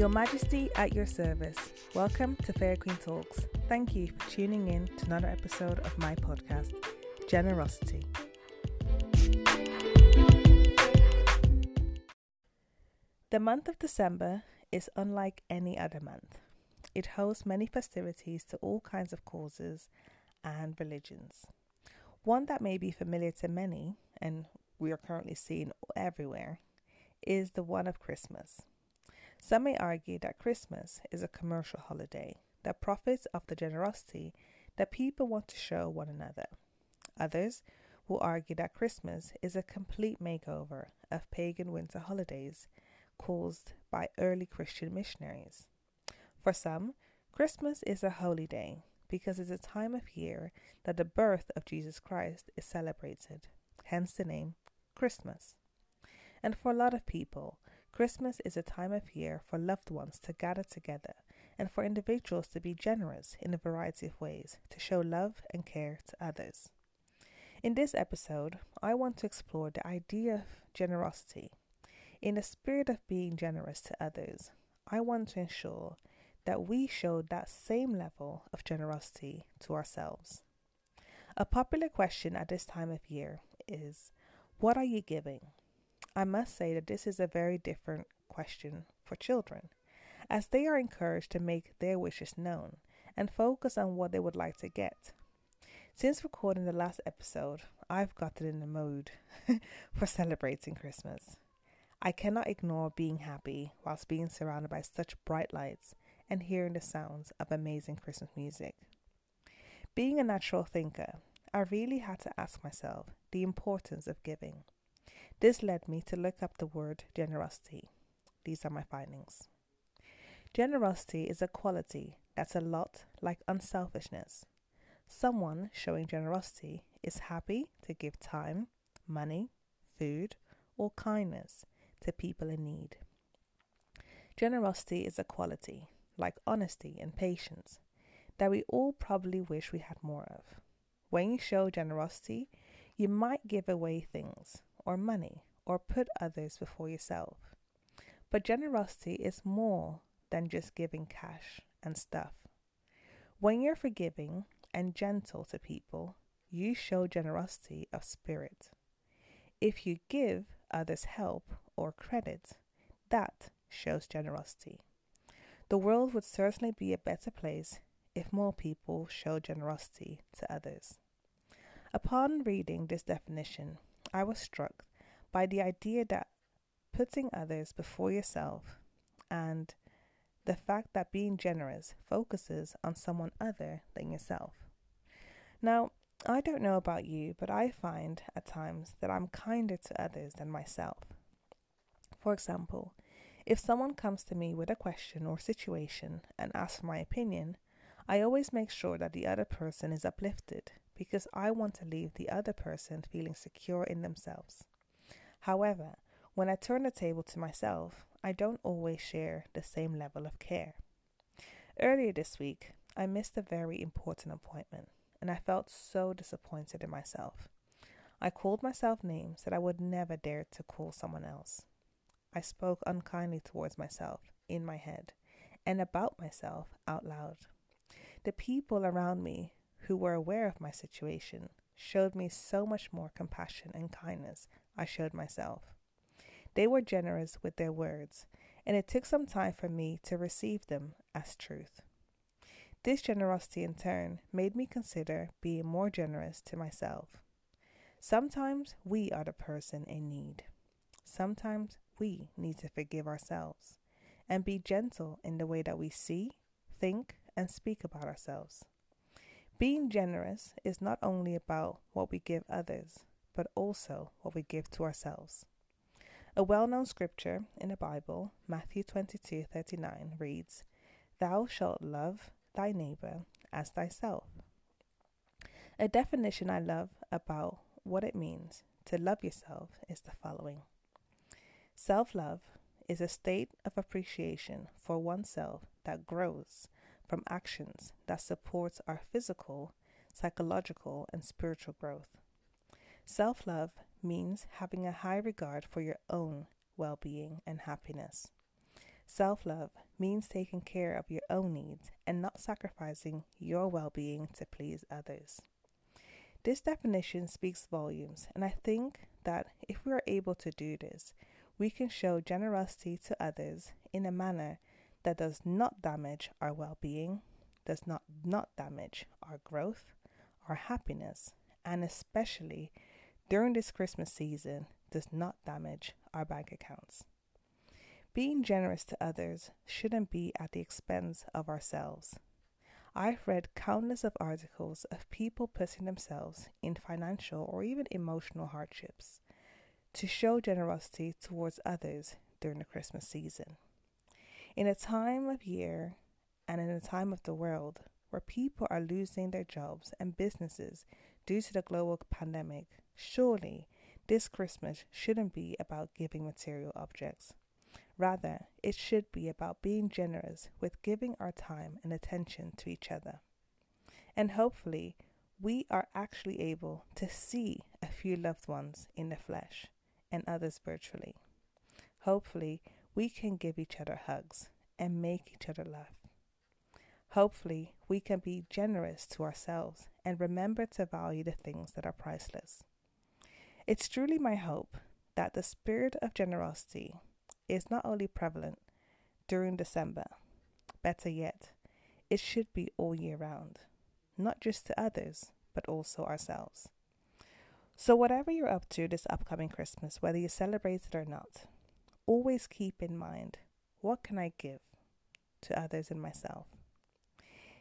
Your Majesty at your service. Welcome to Fairy Queen Talks. Thank you for tuning in to another episode of my podcast, Generosity. The month of December is unlike any other month. It hosts many festivities to all kinds of causes and religions. One that may be familiar to many, and we are currently seeing everywhere, is the one of Christmas. Some may argue that Christmas is a commercial holiday that profits off the generosity that people want to show one another. Others will argue that Christmas is a complete makeover of pagan winter holidays caused by early Christian missionaries. For some, Christmas is a holy day because it's a time of year that the birth of Jesus Christ is celebrated, hence the name Christmas. And for a lot of people, Christmas is a time of year for loved ones to gather together and for individuals to be generous in a variety of ways to show love and care to others. In this episode, I want to explore the idea of generosity. In the spirit of being generous to others, I want to ensure that we show that same level of generosity to ourselves. A popular question at this time of year is What are you giving? I must say that this is a very different question for children, as they are encouraged to make their wishes known and focus on what they would like to get. Since recording the last episode, I've gotten in the mood for celebrating Christmas. I cannot ignore being happy whilst being surrounded by such bright lights and hearing the sounds of amazing Christmas music. Being a natural thinker, I really had to ask myself the importance of giving. This led me to look up the word generosity. These are my findings. Generosity is a quality that's a lot like unselfishness. Someone showing generosity is happy to give time, money, food, or kindness to people in need. Generosity is a quality, like honesty and patience, that we all probably wish we had more of. When you show generosity, you might give away things, or money or put others before yourself. But generosity is more than just giving cash and stuff. When you're forgiving and gentle to people, you show generosity of spirit. If you give others help or credit, that shows generosity. The world would certainly be a better place if more people showed generosity to others. Upon reading this definition, I was struck by the idea that putting others before yourself and the fact that being generous focuses on someone other than yourself. Now, I don't know about you, but I find at times that I'm kinder to others than myself. For example, if someone comes to me with a question or situation and asks for my opinion, I always make sure that the other person is uplifted because I want to leave the other person feeling secure in themselves. However, when I turn the table to myself, I don't always share the same level of care. Earlier this week, I missed a very important appointment and I felt so disappointed in myself. I called myself names that I would never dare to call someone else. I spoke unkindly towards myself in my head and about myself out loud. The people around me who were aware of my situation showed me so much more compassion and kindness I showed myself. They were generous with their words, and it took some time for me to receive them as truth. This generosity, in turn, made me consider being more generous to myself. Sometimes we are the person in need. Sometimes we need to forgive ourselves and be gentle in the way that we see, think, and speak about ourselves. Being generous is not only about what we give others, but also what we give to ourselves. A well known scripture in the Bible, Matthew 22 39, reads, Thou shalt love thy neighbor as thyself. A definition I love about what it means to love yourself is the following Self love is a state of appreciation for oneself that grows from actions that supports our physical, psychological, and spiritual growth. Self love means having a high regard for your own well being and happiness. Self love means taking care of your own needs and not sacrificing your well being to please others. This definition speaks volumes, and I think that if we are able to do this, we can show generosity to others in a manner that does not damage our well being, does not, not damage our growth, our happiness, and especially during this Christmas season, does not damage our bank accounts. Being generous to others shouldn't be at the expense of ourselves. I've read countless of articles of people putting themselves in financial or even emotional hardships to show generosity towards others during the Christmas season. In a time of year and in a time of the world where people are losing their jobs and businesses due to the global pandemic, surely this Christmas shouldn't be about giving material objects. Rather, it should be about being generous with giving our time and attention to each other. And hopefully, we are actually able to see a few loved ones in the flesh and others virtually. Hopefully, we can give each other hugs and make each other laugh. Hopefully, we can be generous to ourselves and remember to value the things that are priceless. It's truly my hope that the spirit of generosity is not only prevalent during December, better yet, it should be all year round, not just to others, but also ourselves. So, whatever you're up to this upcoming Christmas, whether you celebrate it or not, always keep in mind what can I give to others and myself?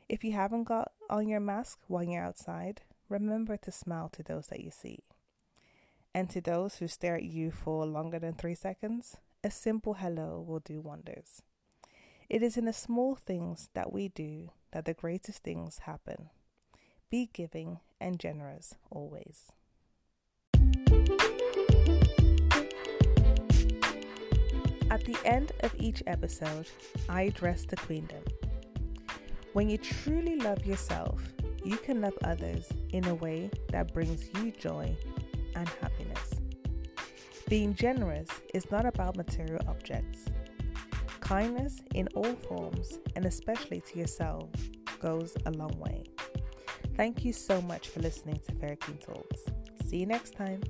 If you haven't got on your mask while you're outside, remember to smile to those that you see. And to those who stare at you for longer than three seconds, a simple hello will do wonders. It is in the small things that we do that the greatest things happen. Be giving and generous always. At the end of each episode, I address the Queendom. When you truly love yourself, you can love others in a way that brings you joy and happiness. Being generous is not about material objects. Kindness in all forms, and especially to yourself, goes a long way. Thank you so much for listening to Fairy Queen Talks. See you next time.